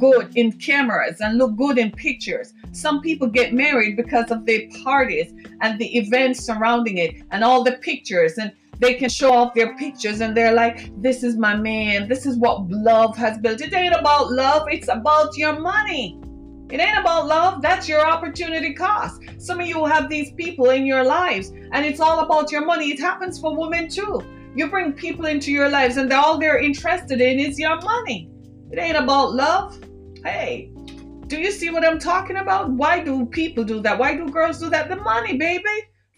good in cameras and look good in pictures. Some people get married because of the parties and the events surrounding it and all the pictures and they can show off their pictures and they're like, this is my man. This is what love has built. It ain't about love, it's about your money. It ain't about love. That's your opportunity cost. Some of you have these people in your lives and it's all about your money. It happens for women too. You bring people into your lives and all they're interested in is your money. It ain't about love. Hey, do you see what I'm talking about? Why do people do that? Why do girls do that? The money, baby.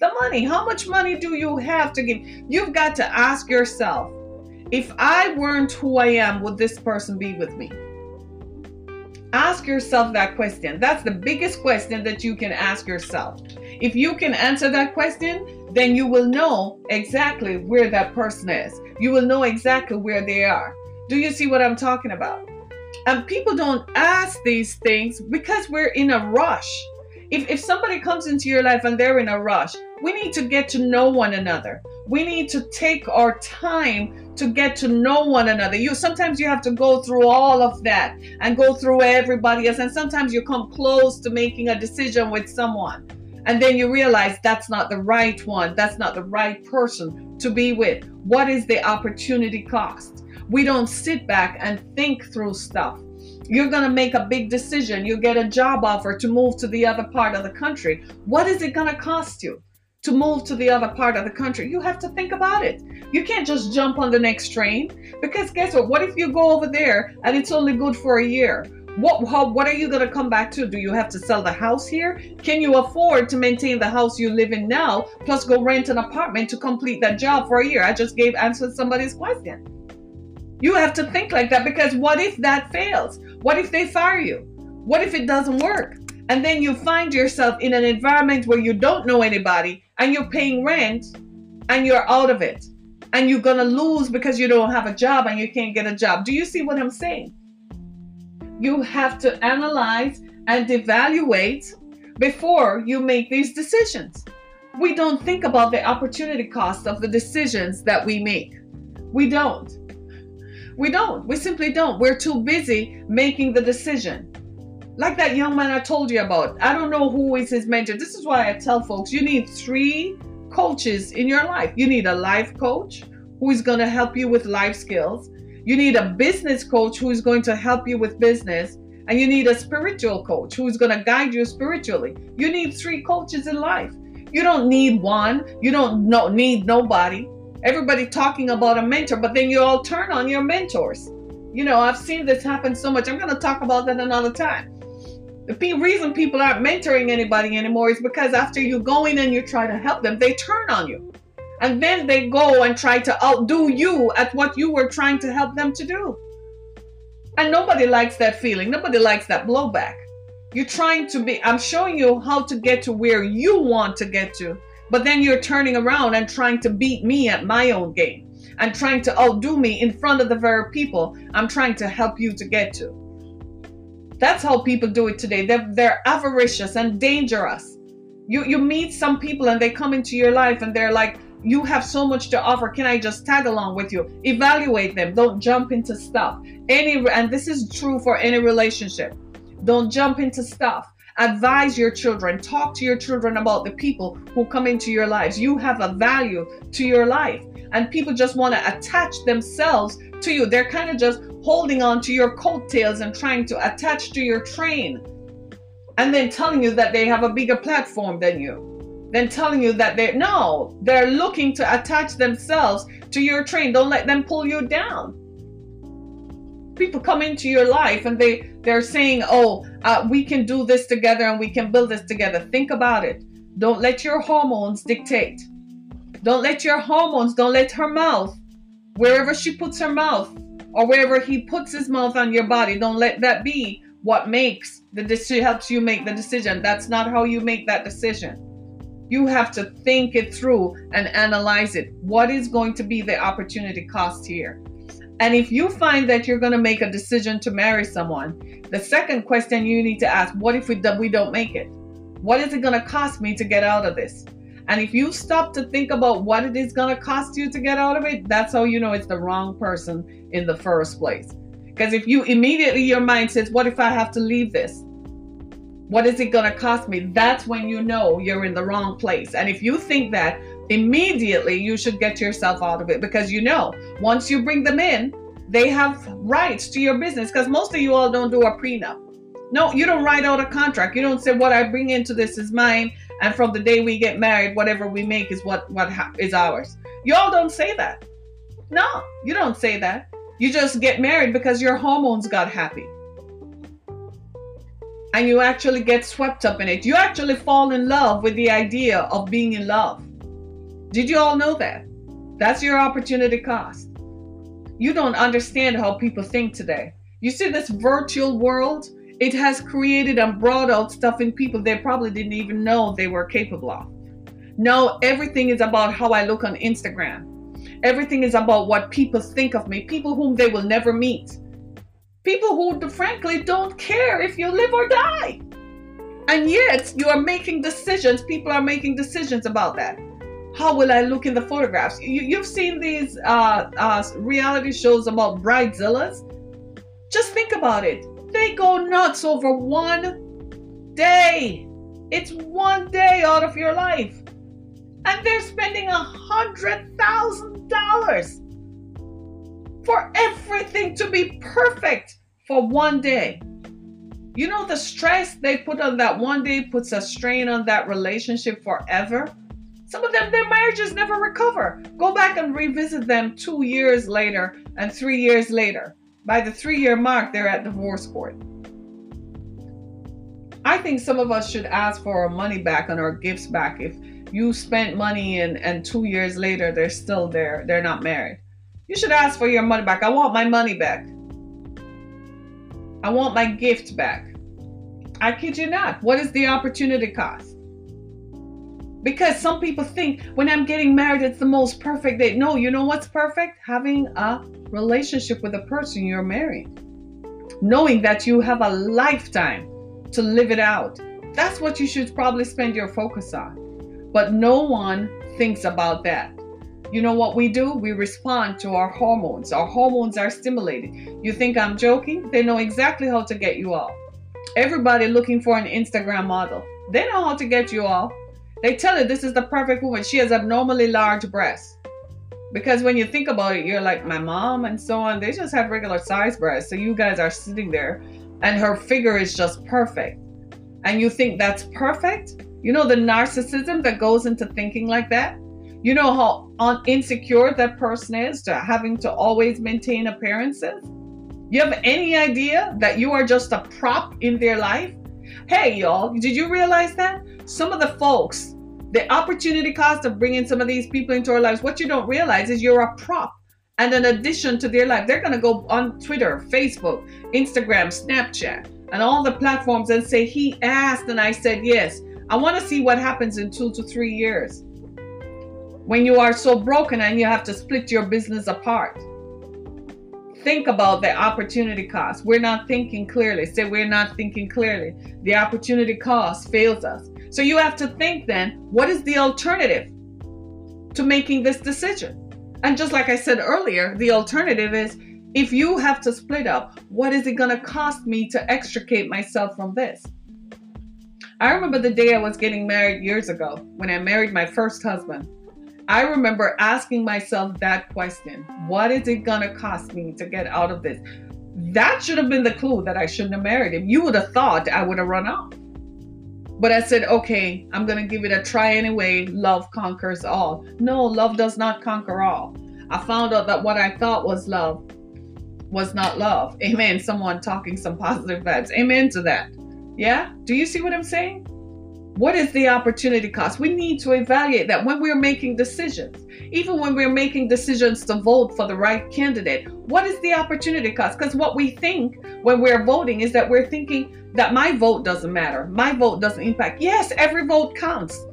The money. How much money do you have to give? You've got to ask yourself if I weren't who I am, would this person be with me? Ask yourself that question. That's the biggest question that you can ask yourself. If you can answer that question, then you will know exactly where that person is. You will know exactly where they are. Do you see what I'm talking about? And people don't ask these things because we're in a rush. If, if somebody comes into your life and they're in a rush, we need to get to know one another. We need to take our time to get to know one another. You sometimes you have to go through all of that and go through everybody else. And sometimes you come close to making a decision with someone. And then you realize that's not the right one. That's not the right person to be with. What is the opportunity cost? We don't sit back and think through stuff. You're going to make a big decision. You get a job offer to move to the other part of the country. What is it going to cost you? to move to the other part of the country. You have to think about it. You can't just jump on the next train because guess what? What if you go over there and it's only good for a year? What how, what are you going to come back to? Do you have to sell the house here? Can you afford to maintain the house you live in now plus go rent an apartment to complete that job for a year? I just gave answered somebody's question. You have to think like that because what if that fails? What if they fire you? What if it doesn't work? And then you find yourself in an environment where you don't know anybody and you're paying rent and you're out of it. And you're going to lose because you don't have a job and you can't get a job. Do you see what I'm saying? You have to analyze and evaluate before you make these decisions. We don't think about the opportunity cost of the decisions that we make. We don't. We don't. We simply don't. We're too busy making the decision like that young man I told you about. I don't know who is his mentor. This is why I tell folks you need three coaches in your life. You need a life coach who is going to help you with life skills. You need a business coach who is going to help you with business. And you need a spiritual coach who is going to guide you spiritually. You need three coaches in life. You don't need one. You don't need nobody. Everybody talking about a mentor, but then you all turn on your mentors. You know, I've seen this happen so much. I'm going to talk about that another time. The reason people aren't mentoring anybody anymore is because after you go in and you try to help them, they turn on you. And then they go and try to outdo you at what you were trying to help them to do. And nobody likes that feeling. Nobody likes that blowback. You're trying to be, I'm showing you how to get to where you want to get to, but then you're turning around and trying to beat me at my own game and trying to outdo me in front of the very people I'm trying to help you to get to. That's how people do it today. They're, they're avaricious and dangerous. You, you meet some people and they come into your life and they're like, you have so much to offer. Can I just tag along with you? Evaluate them. Don't jump into stuff. Any and this is true for any relationship. Don't jump into stuff. Advise your children. Talk to your children about the people who come into your lives. You have a value to your life. And people just want to attach themselves to you. They're kind of just holding on to your coattails and trying to attach to your train. And then telling you that they have a bigger platform than you. Then telling you that they no, they're looking to attach themselves to your train. Don't let them pull you down. People come into your life and they they're saying, "Oh, uh, we can do this together and we can build this together." Think about it. Don't let your hormones dictate. Don't let your hormones. Don't let her mouth, wherever she puts her mouth, or wherever he puts his mouth on your body. Don't let that be what makes the decision, helps you make the decision. That's not how you make that decision. You have to think it through and analyze it. What is going to be the opportunity cost here? And if you find that you're going to make a decision to marry someone, the second question you need to ask, what if we, we don't make it? What is it going to cost me to get out of this? And if you stop to think about what it is going to cost you to get out of it, that's how you know it's the wrong person in the first place. Because if you immediately your mind says, What if I have to leave this? What is it going to cost me? That's when you know you're in the wrong place. And if you think that, immediately you should get yourself out of it because you know once you bring them in, they have rights to your business. Because most of you all don't do a prenup. No, you don't write out a contract. You don't say what I bring into this is mine, and from the day we get married, whatever we make is what what ha- is ours. You all don't say that. No, you don't say that. You just get married because your hormones got happy and you actually get swept up in it. You actually fall in love with the idea of being in love. Did you all know that? That's your opportunity cost. You don't understand how people think today. You see, this virtual world, it has created and brought out stuff in people they probably didn't even know they were capable of. Now, everything is about how I look on Instagram. Everything is about what people think of me, people whom they will never meet. People who, frankly, don't care if you live or die. And yet, you are making decisions. People are making decisions about that. How will I look in the photographs? You, have seen these uh, uh, reality shows about bridezillas. Just think about it. They go nuts over one day. It's one day out of your life. And they're spending a hundred thousand dollars for everything to be perfect for one day. You know, the stress they put on that one day puts a strain on that relationship forever. Some of them, their marriages never recover. Go back and revisit them two years later and three years later. By the three year mark, they're at divorce court. I think some of us should ask for our money back and our gifts back if you spent money and, and two years later they're still there, they're not married. You should ask for your money back. I want my money back. I want my gift back. I kid you not. What is the opportunity cost? Because some people think when I'm getting married, it's the most perfect day. No, you know what's perfect? Having a relationship with the person you're marrying. Knowing that you have a lifetime to live it out. That's what you should probably spend your focus on. But no one thinks about that you know what we do? We respond to our hormones. Our hormones are stimulated. You think I'm joking? They know exactly how to get you off. Everybody looking for an Instagram model. They know how to get you off. They tell you this is the perfect woman. She has abnormally large breasts. Because when you think about it, you're like my mom and so on. They just have regular size breasts. So you guys are sitting there and her figure is just perfect. And you think that's perfect? You know the narcissism that goes into thinking like that? You know how insecure that person is to having to always maintain appearances? You have any idea that you are just a prop in their life? Hey, y'all, did you realize that? Some of the folks, the opportunity cost of bringing some of these people into our lives, what you don't realize is you're a prop and an addition to their life. They're going to go on Twitter, Facebook, Instagram, Snapchat, and all the platforms and say, He asked, and I said yes. I want to see what happens in two to three years when you are so broken and you have to split your business apart. Think about the opportunity cost. We're not thinking clearly. Say we're not thinking clearly. The opportunity cost fails us. So you have to think then, what is the alternative to making this decision? And just like I said earlier, the alternative is if you have to split up, what is it going to cost me to extricate myself from this? I remember the day I was getting married years ago when I married my first husband. I remember asking myself that question What is it going to cost me to get out of this? That should have been the clue that I shouldn't have married him. You would have thought I would have run off. But I said, okay, I'm going to give it a try anyway. Love conquers all. No, love does not conquer all. I found out that what I thought was love was not love. Amen. Someone talking some positive vibes. Amen to that. Yeah? Do you see what I'm saying? What is the opportunity cost? We need to evaluate that when we're making decisions. Even when we're making decisions to vote for the right candidate, what is the opportunity cost? Because what we think when we're voting is that we're thinking that my vote doesn't matter, my vote doesn't impact. Yes, every vote counts.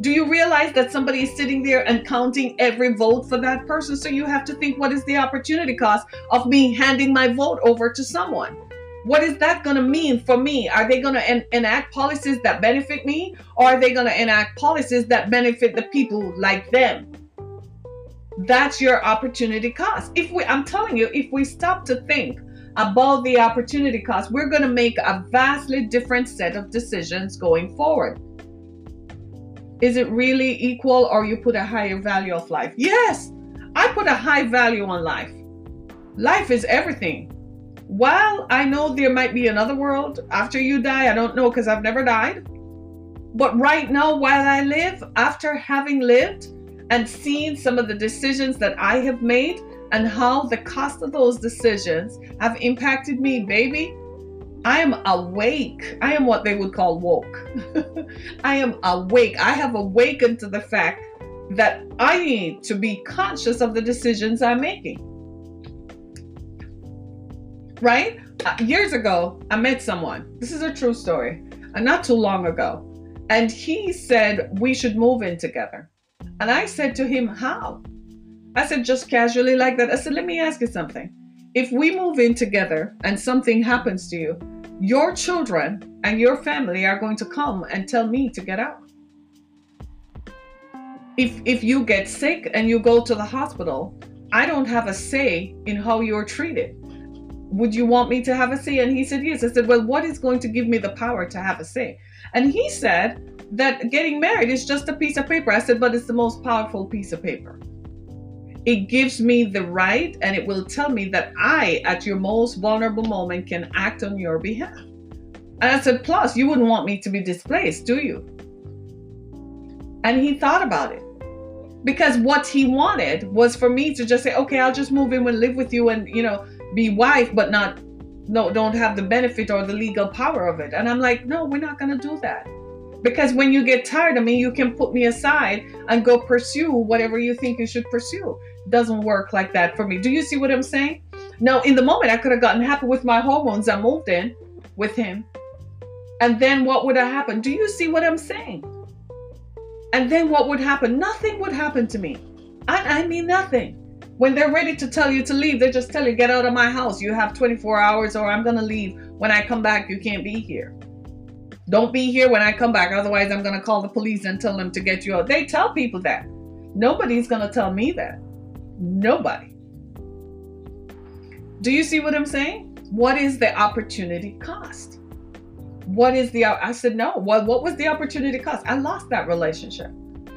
Do you realize that somebody is sitting there and counting every vote for that person? So you have to think what is the opportunity cost of me handing my vote over to someone? What is that going to mean for me? Are they going to en- enact policies that benefit me or are they going to enact policies that benefit the people like them? That's your opportunity cost. If we I'm telling you, if we stop to think about the opportunity cost, we're going to make a vastly different set of decisions going forward. Is it really equal or you put a higher value of life? Yes, I put a high value on life. Life is everything. While I know there might be another world after you die, I don't know because I've never died. But right now, while I live, after having lived and seen some of the decisions that I have made and how the cost of those decisions have impacted me, baby, I am awake. I am what they would call woke. I am awake. I have awakened to the fact that I need to be conscious of the decisions I'm making. Right? Uh, years ago, I met someone. This is a true story. Uh, not too long ago. And he said we should move in together. And I said to him, How? I said, just casually like that. I said, Let me ask you something. If we move in together and something happens to you, your children and your family are going to come and tell me to get out if if you get sick and you go to the hospital, I don't have a say in how you're treated. Would you want me to have a say? And he said, Yes. I said, Well, what is going to give me the power to have a say? And he said that getting married is just a piece of paper. I said, But it's the most powerful piece of paper. It gives me the right and it will tell me that I, at your most vulnerable moment, can act on your behalf. And I said, Plus, you wouldn't want me to be displaced, do you? And he thought about it. Because what he wanted was for me to just say, okay, I'll just move in and live with you and, you know, be wife, but not, no, don't have the benefit or the legal power of it. And I'm like, no, we're not going to do that. Because when you get tired of me, you can put me aside and go pursue whatever you think you should pursue. Doesn't work like that for me. Do you see what I'm saying? Now, in the moment, I could have gotten happy with my hormones. I moved in with him. And then what would have happened? Do you see what I'm saying? And then what would happen? Nothing would happen to me. I, I mean, nothing. When they're ready to tell you to leave, they just tell you, get out of my house. You have 24 hours, or I'm going to leave. When I come back, you can't be here. Don't be here when I come back. Otherwise, I'm going to call the police and tell them to get you out. They tell people that. Nobody's going to tell me that. Nobody. Do you see what I'm saying? What is the opportunity cost? what is the i said no what what was the opportunity cost i lost that relationship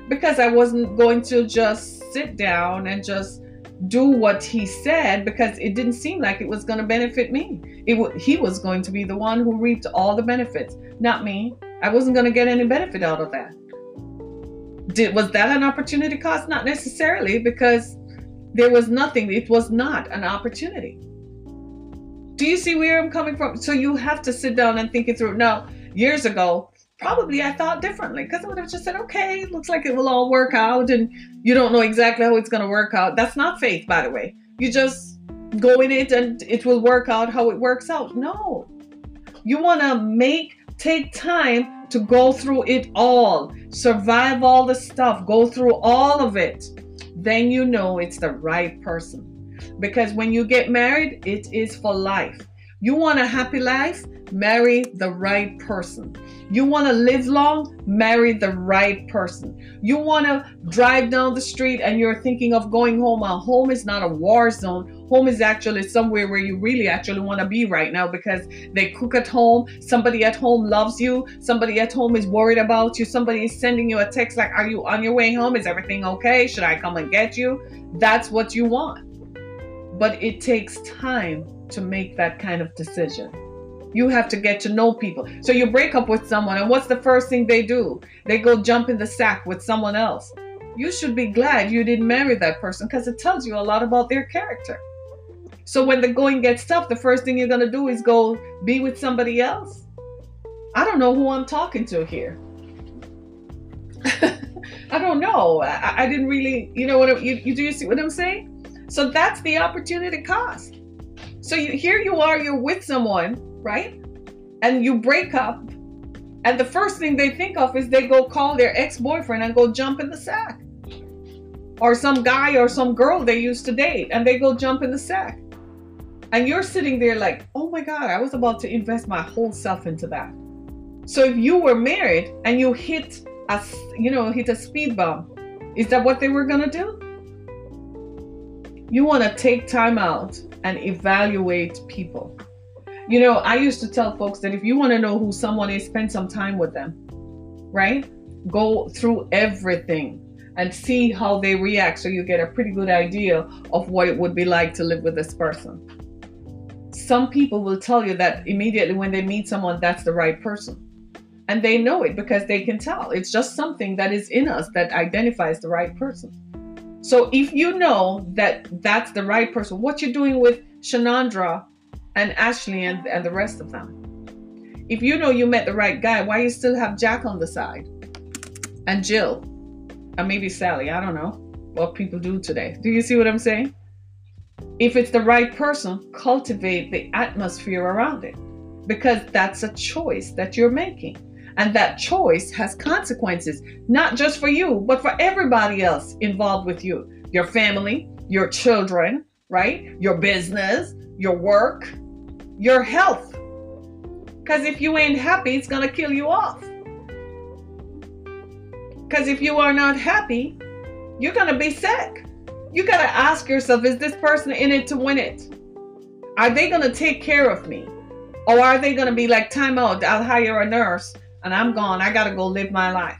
because i wasn't going to just sit down and just do what he said because it didn't seem like it was going to benefit me. It w- he was going to be the one who reaped all the benefits not me. I wasn't going to get any benefit out of that. Did was that an opportunity cost? Not necessarily because there was nothing it was not an opportunity. Do you see where I'm coming from? So you have to sit down and think it through. Now, years ago, probably I thought differently because I would have just said, okay, looks like it will all work out, and you don't know exactly how it's going to work out. That's not faith, by the way. You just go in it and it will work out how it works out. No. You want to make, take time to go through it all, survive all the stuff, go through all of it. Then you know it's the right person. Because when you get married, it is for life. You want a happy life? Marry the right person. You want to live long? Marry the right person. You want to drive down the street and you're thinking of going home. A home is not a war zone. Home is actually somewhere where you really actually want to be right now because they cook at home. Somebody at home loves you. Somebody at home is worried about you. Somebody is sending you a text like, Are you on your way home? Is everything okay? Should I come and get you? That's what you want. But it takes time to make that kind of decision. You have to get to know people. So you break up with someone, and what's the first thing they do? They go jump in the sack with someone else. You should be glad you didn't marry that person because it tells you a lot about their character. So when the going gets tough, the first thing you're going to do is go be with somebody else. I don't know who I'm talking to here. I don't know. I, I, didn't really, you know what you, you do you see what I'm saying? So that's the opportunity cost. So you, here you are, you're with someone, right? And you break up, and the first thing they think of is they go call their ex boyfriend and go jump in the sack. Or some guy or some girl they used to date, and they go jump in the sack. And you're sitting there like, oh my God, I was about to invest my whole self into that. So if you were married and you hit a, you know, hit a speed bump, is that what they were gonna do? You want to take time out and evaluate people. You know, I used to tell folks that if you want to know who someone is, spend some time with them, right? Go through everything and see how they react so you get a pretty good idea of what it would be like to live with this person. Some people will tell you that immediately when they meet someone, that's the right person. And they know it because they can tell. It's just something that is in us that identifies the right person. So if you know that that's the right person, what you're doing with Shanandra and Ashley and, and the rest of them. If you know you met the right guy, why you still have Jack on the side? And Jill. and maybe Sally. I don't know what people do today. Do you see what I'm saying? If it's the right person, cultivate the atmosphere around it because that's a choice that you're making. And that choice has consequences, not just for you, but for everybody else involved with you your family, your children, right? Your business, your work, your health. Because if you ain't happy, it's going to kill you off. Because if you are not happy, you're going to be sick. You got to ask yourself is this person in it to win it? Are they going to take care of me? Or are they going to be like, time out, I'll hire a nurse and I'm gone. I got to go live my life.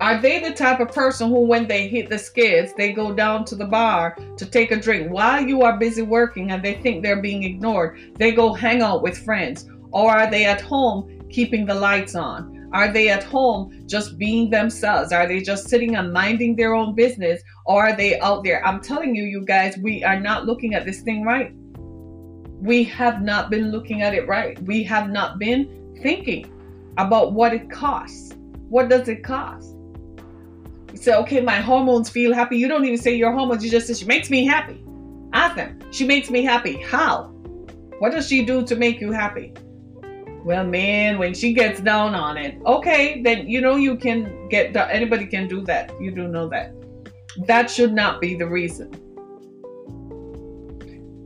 Are they the type of person who, when they hit the skids, they go down to the bar to take a drink while you are busy working and they think they're being ignored? They go hang out with friends. Or are they at home keeping the lights on? Are they at home just being themselves? Are they just sitting and minding their own business? Or are they out there? I'm telling you, you guys, we are not looking at this thing right. We have not been looking at it right. We have not been thinking about what it costs. What does it cost? You say, okay, my hormones feel happy. You don't even say your hormones. You just say, she makes me happy. Ask them. She makes me happy. How? What does she do to make you happy? Well, man, when she gets down on it, okay, then you know you can get, anybody can do that. You do know that. That should not be the reason.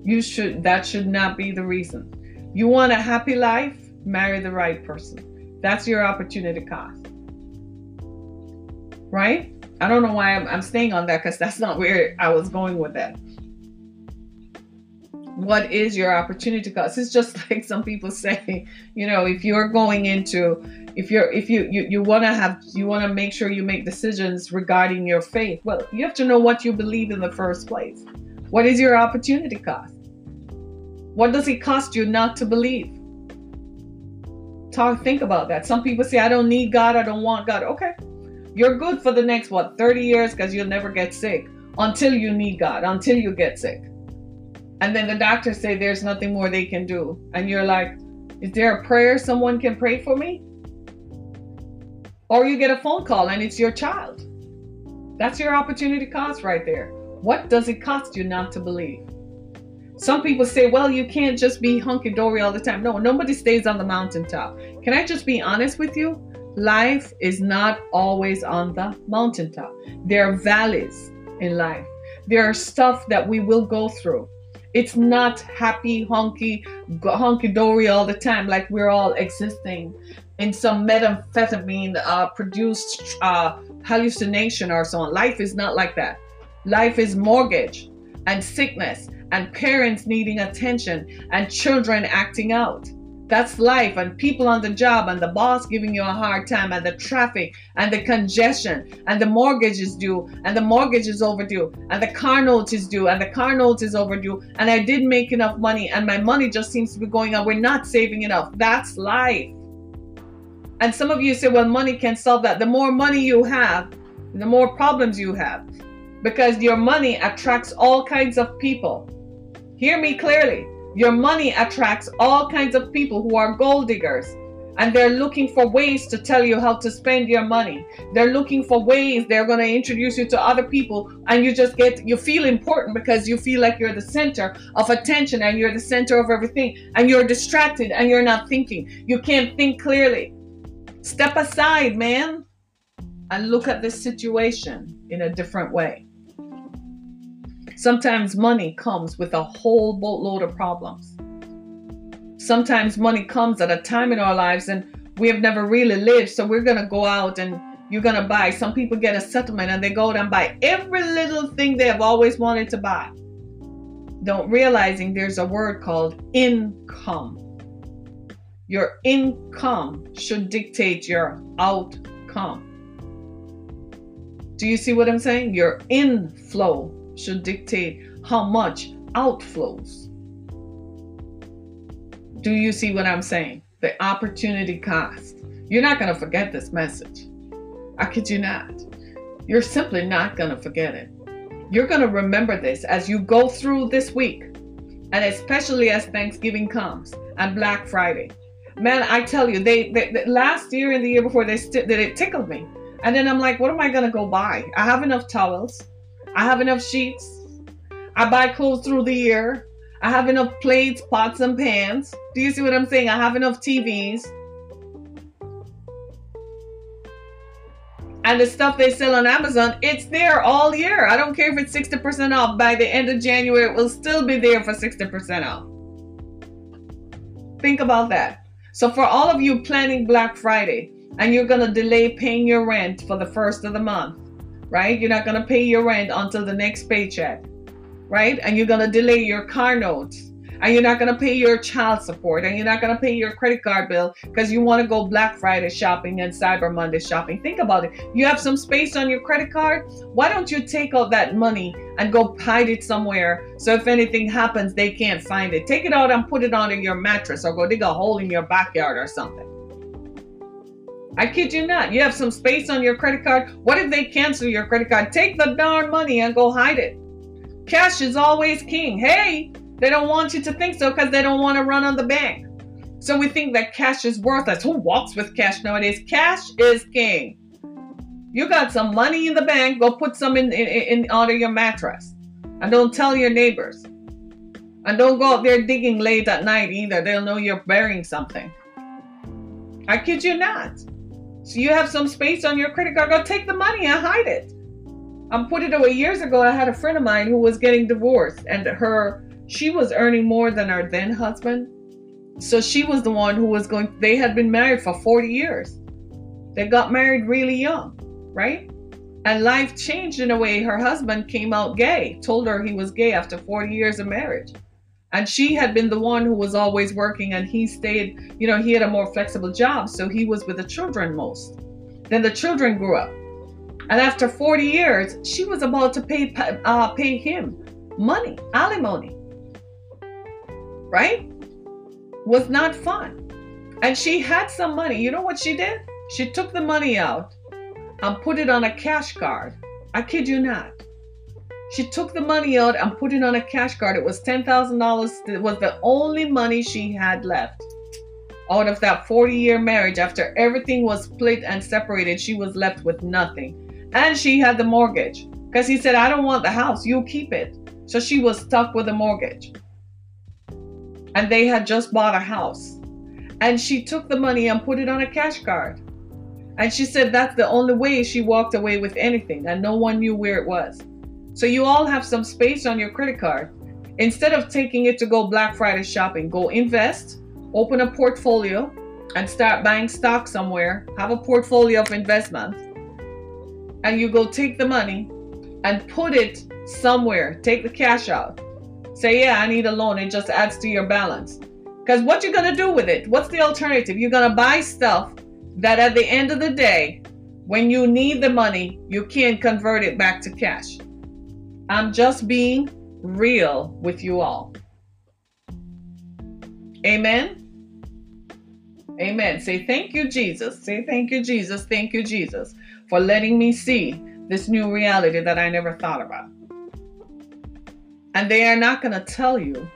You should, that should not be the reason. You want a happy life? Marry the right person. That's your opportunity cost. Right? I don't know why I'm, I'm staying on that because that's not where I was going with that. What is your opportunity cost? It's just like some people say, you know, if you're going into, if you're, if you, you, you want to have, you want to make sure you make decisions regarding your faith. Well, you have to know what you believe in the first place. What is your opportunity cost? What does it cost you not to believe? Talk, think about that. Some people say, I don't need God, I don't want God. Okay, you're good for the next, what, 30 years because you'll never get sick until you need God, until you get sick. And then the doctors say there's nothing more they can do. And you're like, is there a prayer someone can pray for me? Or you get a phone call and it's your child. That's your opportunity cost right there. What does it cost you not to believe? Some people say, well, you can't just be hunky dory all the time. No, nobody stays on the mountaintop. Can I just be honest with you? Life is not always on the mountaintop. There are valleys in life. There are stuff that we will go through. It's not happy, honky, honky dory all the time, like we're all existing in some methamphetamine uh, produced uh, hallucination or so on. Life is not like that. Life is mortgage and sickness and parents needing attention and children acting out. That's life and people on the job and the boss giving you a hard time and the traffic and the congestion and the mortgage is due and the mortgage is overdue and the car note is due and the car note is overdue and I didn't make enough money and my money just seems to be going up. We're not saving enough. That's life. And some of you say, well, money can solve that. The more money you have, the more problems you have because your money attracts all kinds of people. Hear me clearly. Your money attracts all kinds of people who are gold diggers and they're looking for ways to tell you how to spend your money. They're looking for ways they're going to introduce you to other people and you just get you feel important because you feel like you're the center of attention and you're the center of everything and you're distracted and you're not thinking. You can't think clearly. Step aside, man, and look at this situation in a different way. Sometimes money comes with a whole boatload of problems. Sometimes money comes at a time in our lives and we have never really lived, so we're going to go out and you're going to buy. Some people get a settlement and they go out and buy every little thing they have always wanted to buy. Don't realizing there's a word called income. Your income should dictate your outcome. Do you see what I'm saying? Your inflow should dictate how much outflows. Do you see what I'm saying? The opportunity cost. You're not going to forget this message. I kid you not. You're simply not going to forget it. You're going to remember this as you go through this week, and especially as Thanksgiving comes and Black Friday. Man, I tell you, they, they, they last year and the year before they st- they tickled me and then I'm like, what am I going to go buy? I have enough towels. I have enough sheets. I buy clothes through the year. I have enough plates, pots, and pans. Do you see what I'm saying? I have enough TVs. And the stuff they sell on Amazon, it's there all year. I don't care if it's 60% off. By the end of January, it will still be there for 60% off. Think about that. So, for all of you planning Black Friday, and you're going to delay paying your rent for the first of the month, right? You're not going to pay your rent until the next paycheck, right? And you're going to delay your car notes and you're not going to pay your child support and you're not going to pay your credit card bill because you want to go Black Friday shopping and Cyber Monday shopping. Think about it. You have some space on your credit card. Why don't you take out that money and go hide it somewhere so if anything happens, they can't find it? Take it out and put it under your mattress or go dig a hole in your backyard or something. I kid you not. You have some space on your credit card. What if they cancel your credit card? Take the darn money and go hide it. Cash is always king. Hey, they don't want you to think so because they don't want to run on the bank. So we think that cash is worthless. Who walks with cash nowadays? Cash is king. You got some money in the bank, go put some in, in, in under your mattress. And don't tell your neighbors. And don't go out there digging late at night either. They'll know you're burying something. I kid you not. So you have some space on your credit card, go take the money and hide it. I'm put it away years ago. I had a friend of mine who was getting divorced, and her she was earning more than her then husband. So she was the one who was going. They had been married for 40 years. They got married really young, right? And life changed in a way. Her husband came out gay, told her he was gay after 40 years of marriage. And she had been the one who was always working, and he stayed, you know, he had a more flexible job, so he was with the children most. Then the children grew up. And after 40 years, she was about to pay, uh, pay him money, alimony. Right? Was not fun. And she had some money. You know what she did? She took the money out and put it on a cash card. I kid you not. She took the money out and put it on a cash card. It was $10,000. It was the only money she had left. Out of that 40 year marriage, after everything was split and separated, she was left with nothing. And she had the mortgage because he said, I don't want the house, you keep it. So she was stuck with a mortgage. And they had just bought a house. And she took the money and put it on a cash card. And she said that's the only way she walked away with anything, and no one knew where it was. So you all have some space on your credit card. Instead of taking it to go Black Friday shopping, go invest, open a portfolio, and start buying stock somewhere. Have a portfolio of investments. And you go take the money and put it somewhere. Take the cash out. Say, yeah, I need a loan. It just adds to your balance. Because what you're to do with it? What's the alternative? You're to buy stuff that at the end of the day, when you need the money, you can't convert it back to cash. I'm just being real with you all. Amen. Amen. Say thank you, Jesus. Say thank you, Jesus. Thank you, Jesus, for letting me see this new reality that I never thought about. And they are not going to tell you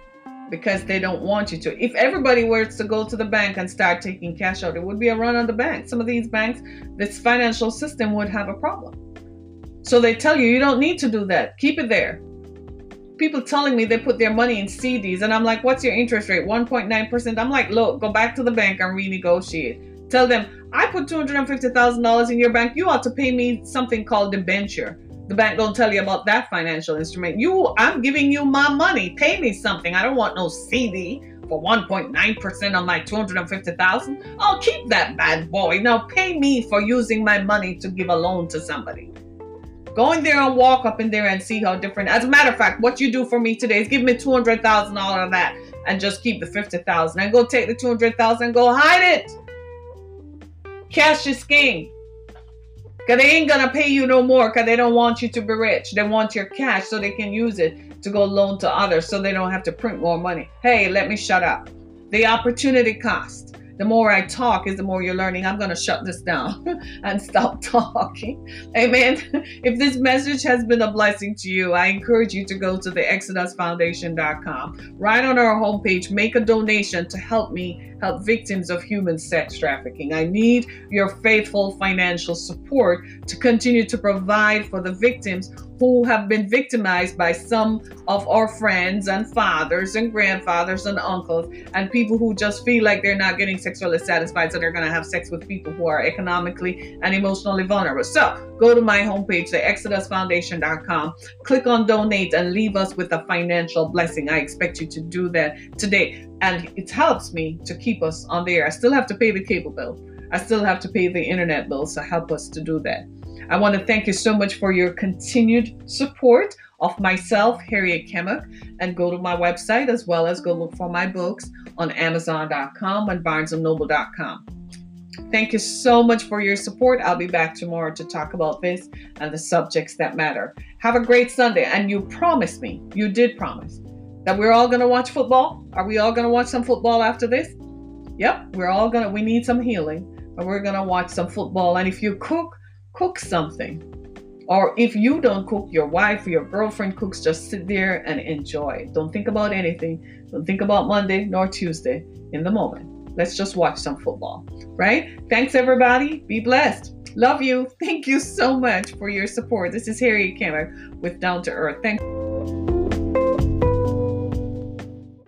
because they don't want you to. If everybody were to go to the bank and start taking cash out, it would be a run on the bank. Some of these banks, this financial system would have a problem. So they tell you, you don't need to do that. Keep it there. People telling me they put their money in CDs, and I'm like, what's your interest rate? 1.9%. I'm like, look, go back to the bank and renegotiate. Tell them, I put $250,000 in your bank. You ought to pay me something called debenture. The bank don't tell you about that financial instrument. You, I'm giving you my money. Pay me something. I don't want no CD. for 1.9% on my 250,000. I'll keep that bad boy. Now pay me for using my money to give a loan to somebody. Go in there and walk up in there and see how different. As a matter of fact, what you do for me today is give me two hundred thousand dollars of that and just keep the fifty thousand and go take the two hundred thousand and go hide it. Cash is king. Cause they ain't gonna pay you no more because they don't want you to be rich. They want your cash so they can use it to go loan to others so they don't have to print more money. Hey, let me shut up. The opportunity cost the more I talk is the more you're learning. I'm going to shut this down and stop talking. Amen. If this message has been a blessing to you, I encourage you to go to the exodusfoundation.com. Right on our homepage, make a donation to help me help victims of human sex trafficking. I need your faithful financial support to continue to provide for the victims who have been victimized by some of our friends and fathers and grandfathers and uncles and people who just feel like they're not getting sexually satisfied, so they're going to have sex with people who are economically and emotionally vulnerable. So go to my homepage, the exodusfoundation.com, click on donate, and leave us with a financial blessing. I expect you to do that today. And it helps me to keep us on the air. I still have to pay the cable bill. I still have to pay the internet bill, so help us to do that. I want to thank you so much for your continued support of myself, Harriet Kemmock, and go to my website as well as go look for my books on Amazon.com and BarnesandNoble.com. Thank you so much for your support. I'll be back tomorrow to talk about this and the subjects that matter. Have a great Sunday. And you promised me, you did promise, that we're all going to watch football. Are we all going to watch some football after this? Yep, we're all going to, we need some healing, but we're going to watch some football. And if you cook, cook something. Or if you don't cook, your wife or your girlfriend cooks, just sit there and enjoy. Don't think about anything. Don't think about Monday nor Tuesday in the moment. Let's just watch some football, right? Thanks, everybody. Be blessed. Love you. Thank you so much for your support. This is Harriet Kemmock with Down to Earth. Thank.